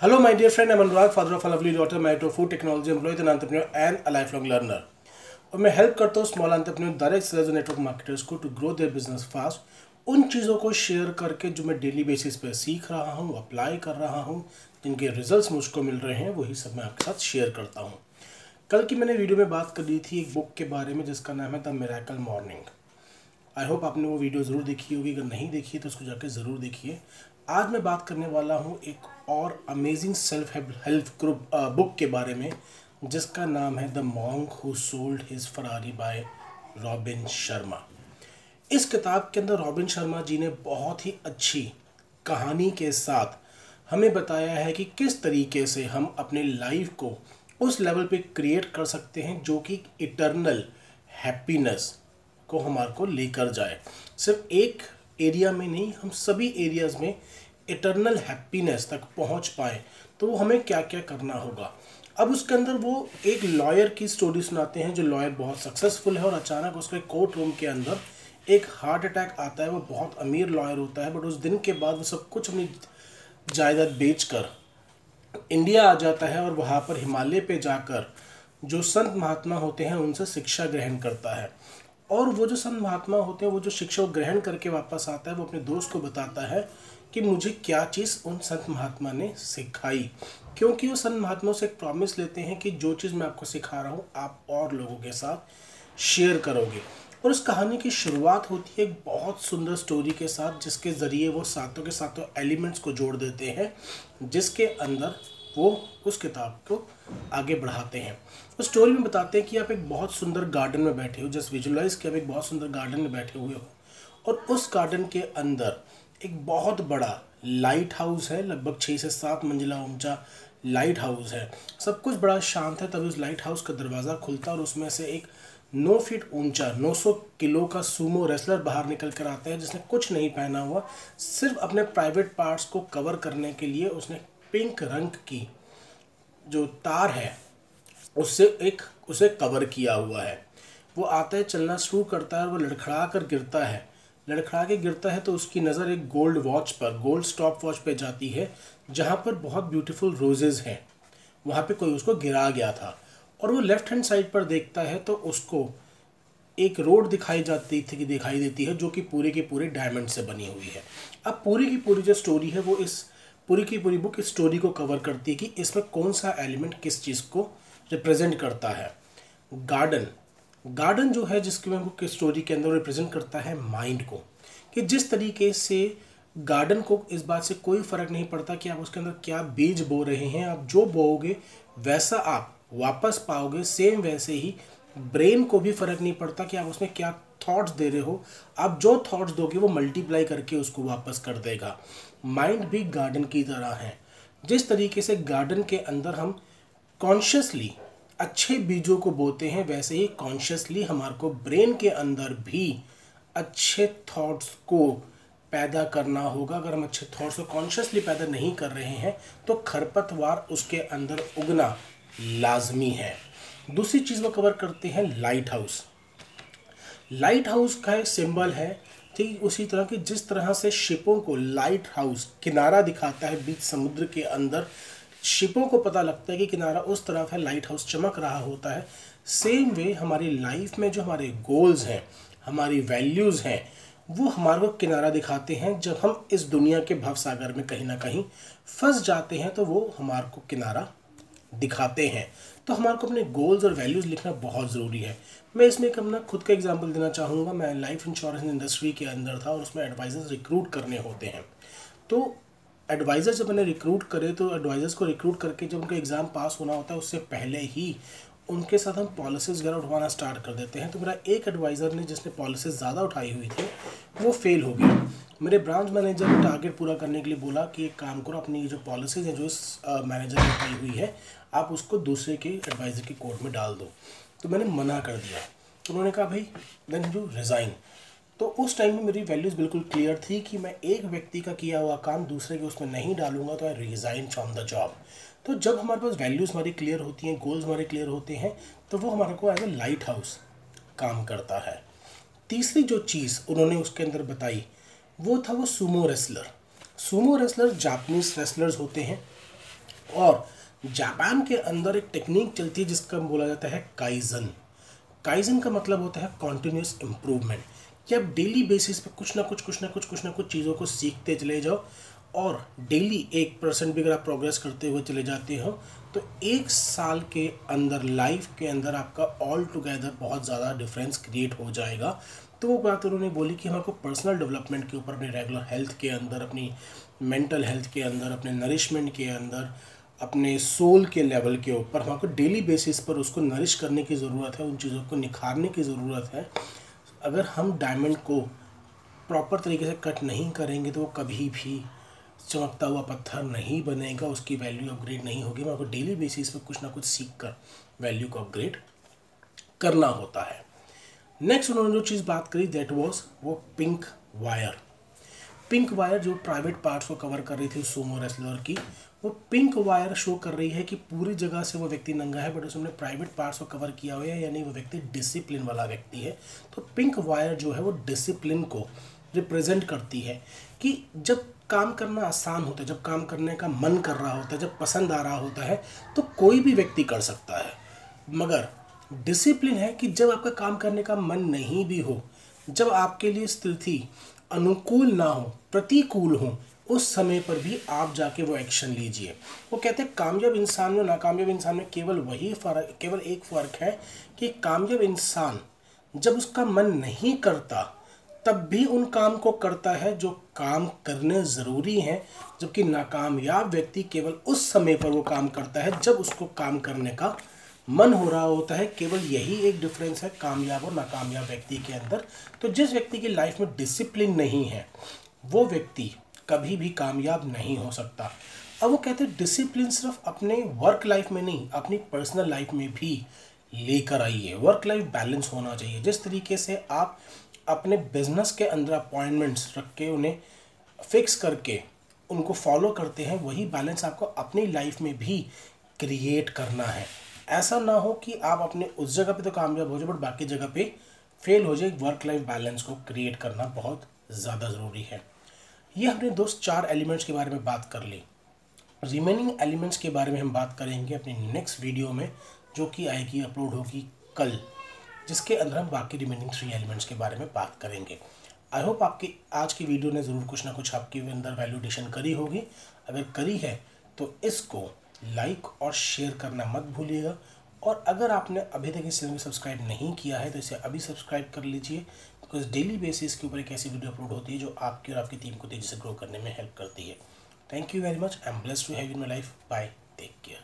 Hello, my dear friend. I'm Anurag, father of a lovely daughter, married to a food technology employee, an entrepreneur, and a lifelong learner. और मैं help करता हूँ small entrepreneur direct sellers और network marketers को to grow their business fast उन चीज़ों को share करके जो मैं डेली बेसिस पे सीख रहा हूँ अप्लाई कर रहा हूँ जिनके रिजल्ट्स मुझको मिल रहे हैं वही सब मैं आपके साथ शेयर करता हूँ कल की मैंने वीडियो में बात कर ली थी एक बुक के बारे में जिसका नाम है the miracle morning I hope आपने वो वीडियो ज़रूर देखी होगी अगर नहीं देखी है तो उसको जाकर ज़रूर देखिए आज मैं बात करने वाला हूँ एक और amazing self help group book के बारे में, जिसका नाम है the monk who sold his Ferrari by Robin Sharma इस किताब के अंदर रॉबिन शर्मा जी ने बहुत ही अच्छी कहानी के साथ हमें बताया है कि किस तरीके से हम अपने लाइफ को उस लेवल पे क्रिएट कर सकते हैं जो कि इटरनल हैप्पीनेस को हमारे को लेकर जाए। सिर्फ़ एक एरिया में नहीं, हम सभी एरियाज़ में इटरनल हैप्पीनेस तक पहुँच पाए तो वो हमें क्या क्या करना होगा? अब उसके अंदर वो एक लॉयर की स्टोरी सुनाते हैं, जो लॉयर बहुत सक्सेसफुल है और अचानक उसके कोर्ट रूम के अंदर एक हार्ट अटैक आता है। वो बहुत अमीर लॉयर होता है बट उस दिन के बाद वो सब कुछ अपनी जायदाद बेच कर इंडिया आ जाता है और वहाँ पर हिमालय पे जाकर जो संत महात्मा होते हैं, उनसे शिक्षा ग्रहण करता है। और वो जो संत महात्मा होते हैं, वो जो शिक्षा ग्रहण करके वापस आता है, वो अपने दोस्त को बताता है कि मुझे क्या चीज़ उन संत महात्मा ने सिखाई। क्योंकि वो संत महात्मा से एक प्रॉमिस लेते हैं कि जो चीज़ मैं आपको सिखा रहा हूँ, आप और लोगों के साथ शेयर करोगे। और उस कहानी की शुरुआत होती है एक बहुत सुंदर स्टोरी के साथ, जिसके ज़रिए वो सातों के सातों एलिमेंट्स को जोड़ देते हैं, जिसके अंदर वो उस किताब को आगे बढ़ाते हैं। उस स्टोरी में बताते हैं कि आप एक बहुत सुंदर गार्डन में बैठे हो जस्ट विजुलाइज कि आप एक बहुत सुंदर गार्डन में बैठे हुए हो। और उस गार्डन के अंदर एक बहुत बड़ा लाइट हाउस है, लगभग छः से सात मंजिला ऊँचा लाइट हाउस है। सब कुछ बड़ा शांत है, तभी उस लाइट हाउस का दरवाज़ा खुलता है और उसमें से एक नौ फीट ऊँचा 900 किलो का सूमो रेसलर बाहर निकल कर आता है, जिसने कुछ नहीं पहना हुआ, सिर्फ़ अपने प्राइवेट पार्ट्स को कवर करने के लिए उसने पिंक रंग की जो तार है, उससे एक, उसे कवर किया हुआ है। वो आता है, चलना शुरू करता है और वो लड़खड़ा कर गिरता है। लड़खड़ा के गिरता है तो उसकी नज़र एक गोल्ड वॉच पर गोल्ड स्टॉप वॉच पर जाती है, जहाँ पर बहुत ब्यूटीफुल रोजेज़ हैं। वहाँ पे कोई उसको गिरा गया था। और वो लेफ़्ट हैंड साइड पर देखता है तो उसको एक रोड दिखाई जाती थी, दिखाई देती है, जो कि पूरे के पूरे डायमंड से बनी हुई है। अब पूरी की पूरी जो स्टोरी है, वो इस पूरी की पूरी बुक इस स्टोरी को कवर करती है कि इसमें कौन सा एलिमेंट किस चीज़ को रिप्रेजेंट करता है। गार्डन गार्डन जो है, जिसकी मैं बुक स्टोरी के अंदर रिप्रेजेंट करता है माइंड को। कि जिस तरीके से गार्डन को इस बात से कोई फ़र्क नहीं पड़ता कि आप उसके अंदर क्या बीज बो रहे हैं। आप जो बोओगे, वैसा आप वापस पाओगे सेम वैसे ही ब्रेन को भी फ़र्क नहीं पड़ता कि आप उसमें क्या थॉट्स दे रहे हो। आप जो थॉट्स दोगे, वो मल्टीप्लाई करके उसको वापस कर देगा। माइंड भी गार्डन की तरह है। जिस तरीके से गार्डन के अंदर हम कॉन्शियसली अच्छे बीजों को बोते हैं, वैसे ही कॉन्शियसली हमारे को ब्रेन के अंदर भी अच्छे थॉट्स को पैदा करना होगा। अगर हम अच्छे थॉट्स को कॉन्शियसली पैदा नहीं कर रहे हैं तो खरपतवार उसके अंदर उगना लाजमी है। दूसरी चीज़ वो कवर करते हैं लाइट हाउस लाइट हाउस का एक सिंबल है, ठीक, उसी तरह की जिस तरह से शिपों को लाइट हाउस किनारा दिखाता है बीच समुद्र के अंदर शिपों को पता लगता है कि किनारा उस तरफ़ है लाइट हाउस चमक रहा होता है। सेम वे हमारी लाइफ में जो हमारे गोल्स हैं, हमारी वैल्यूज़ हैं, वो हमारे को किनारा दिखाते हैं। जब हम इस दुनिया के भव सागर में कहीं ना कहीं फंस जाते हैं तो वो हमारे को किनारा दिखाते हैं। तो हमारे को अपने गोल्स और वैल्यूज़ लिखना बहुत ज़रूरी है। मैं इसमें एक अपना खुद का एग्ज़ाम्पल देना चाहूँगा। मैं लाइफ इंश्योरेंस इंडस्ट्री के अंदर था और उसमें एडवाइज़र्स रिक्रूट करने होते हैं। तो एडवाइज़र जब मैंने रिक्रूट करे तो एडवाइज़र्स को रिक्रूट करके जब उनका एग्ज़ाम पास होना होता है, उससे पहले ही उनके साथ हम पॉलिसीज़ वगैरह उठवाना स्टार्ट कर देते हैं। तो मेरा एक एडवाइज़र ने जिसने पॉलिसीज़ ज़्यादा उठाई हुई थी, वो फेल हो गया। मेरे ब्रांच मैनेजर ने टारगेट पूरा करने के लिए बोला कि एक काम करो, अपनी जो पॉलिसीज़ हैं, जो इस मैनेजर ने उठाई हुई है, आप उसको दूसरे के एडवाइज़र के कोर्ट में डाल दो। तो मैंने मना कर दिया। तो उन्होंने कहा, भाई देन यू रिज़ाइन तो उस टाइम में मेरी वैल्यूज़ बिल्कुल क्लियर थी कि मैं एक व्यक्ति का किया हुआ काम दूसरे के उसमें नहीं डालूँगा तो I resign from the job तो जब हमारे पास वैल्यूज़ हमारी क्लियर होती हैं गोल्स हमारे क्लियर होते हैं तो वो हमारे को एज ए लाइट हाउस काम करता है। तीसरी जो चीज़ उन्होंने उसके अंदर बताई, वो था वो sumo wrestler sumo wrestler Japanese wrestlers होते हैं और जापान के अंदर एक टेक्निक चलती है जिसका बोला जाता है काइजन काइजन का मतलब होता है कॉन्टिन्यूस इम्प्रूवमेंट कि आप डेली बेसिस पे कुछ ना कुछ कुछ ना कुछ कुछ ना कुछ चीज़ों को सीखते चले जाओ और डेली एक परसेंट भी अगर आप प्रोग्रेस करते हुए चले जाते हो तो एक साल के अंदर लाइफ के अंदर आपका ऑल टुगेदर बहुत ज़्यादा डिफरेंस क्रिएट हो जाएगा। तो वो बात उन्होंने बोली कि हमको पर्सनल डेवलपमेंट के ऊपर, अपने रेगुलर हेल्थ के अंदर, अपनी मेंटल हेल्थ के अंदर, अपने नरिशमेंट के अंदर, अपने सोल के लेवल के ऊपर हमको डेली बेसिस पर उसको नरिश करने की ज़रूरत है, उन चीज़ों को निखारने की ज़रूरत है। अगर हम डायमंड को प्रॉपर तरीके से कट नहीं करेंगे तो वो कभी भी चमकता हुआ पत्थर नहीं बनेगा, उसकी वैल्यू अपग्रेड नहीं होगी। मैं आपको डेली बेसिस पर कुछ ना कुछ सीख कर वैल्यू को अपग्रेड करना होता है। नेक्स्ट उन्होंने जो चीज़ बात करी दैट वॉज़ वो पिंक वायर पिंक वायर जो प्राइवेट पार्ट्स को कवर कर रही थी, सोमो रेसलर की वो पिंक वायर शो कर रही है कि पूरी जगह से वो व्यक्ति नंगा है बट उसने प्राइवेट पार्ट्स को कवर किया हुआ है, यानी वो व्यक्ति डिसिप्लिन वाला व्यक्ति है। तो पिंक वायर जो है वो डिसिप्लिन को रिप्रेजेंट करती है कि जब काम करना आसान होता है, जब काम करने का मन कर रहा होता है, जब पसंद आ रहा होता है तो कोई भी व्यक्ति कर सकता है। मगर डिसिप्लिन है कि जब आपका काम करने का मन नहीं भी हो, जब आपके लिए स्थिति अनुकूल ना हो, प्रतिकूल हो उस समय पर भी आप जाके वो एक्शन लीजिए। वो कहते हैं, कामयाब इंसान और नाकामयाब इंसान में केवल वही फ़र्क, केवल एक फ़र्क है कि कामयाब इंसान जब उसका मन नहीं करता, तब भी उन काम को करता है जो काम करने ज़रूरी हैं, जबकि नाकामयाब व्यक्ति केवल उस समय पर वो काम करता है जब उसको काम करने का मन हो रहा होता है। केवल यही एक डिफरेंस है कामयाब और नाकामयाब व्यक्ति के अंदर। तो जिस व्यक्ति की लाइफ में डिसिप्लिन नहीं है, वो व्यक्ति कभी भी कामयाब नहीं हो सकता। अब वो कहते हैं डिसिप्लिन सिर्फ़ अपने वर्क लाइफ में नहीं, अपनी पर्सनल लाइफ में भी लेकर आइए। वर्क लाइफ बैलेंस होना चाहिए। जिस तरीके से आप अपने बिज़नेस के अंदर अपॉइंटमेंट्स रख के उन्हें फिक्स करके उनको फॉलो करते हैं, वही बैलेंस आपको अपनी लाइफ में भी क्रिएट करना है। ऐसा ना हो कि आप अपने उस जगह पे तो कामयाब हो जाए बट बाकी जगह पे फेल हो जाए। वर्क लाइफ बैलेंस को क्रिएट करना बहुत ज़्यादा ज़रूरी है। ये हमने दोस्त चार एलिमेंट्स के बारे में बात कर ली। रिमेनिंग एलिमेंट्स के बारे में हम बात करेंगे अपनी नेक्स्ट वीडियो में, जो कि आएगी, अपलोड होगी कल, जिसके अंदर हम बाकी रिमेनिंग थ्री एलिमेंट्स के बारे में बात करेंगे। आई होप आपकी आज की वीडियो ने ज़रूर कुछ ना कुछ आपके अंदर वैल्यूडेशन करी होगी। अगर करी है तो इसको लाइक और शेयर करना मत भूलिएगा। और अगर आपने अभी तक इस चैनल को सब्सक्राइब नहीं किया है तो इसे अभी सब्सक्राइब कर लीजिए बिकॉज़ डेली बेसिस के ऊपर एक ऐसी वीडियो अपलोड होती है जो आपकी और आपकी टीम को तेज़ी से ग्रो करने में हेल्प करती है। Thank you very much I am bless to have in my life bye take care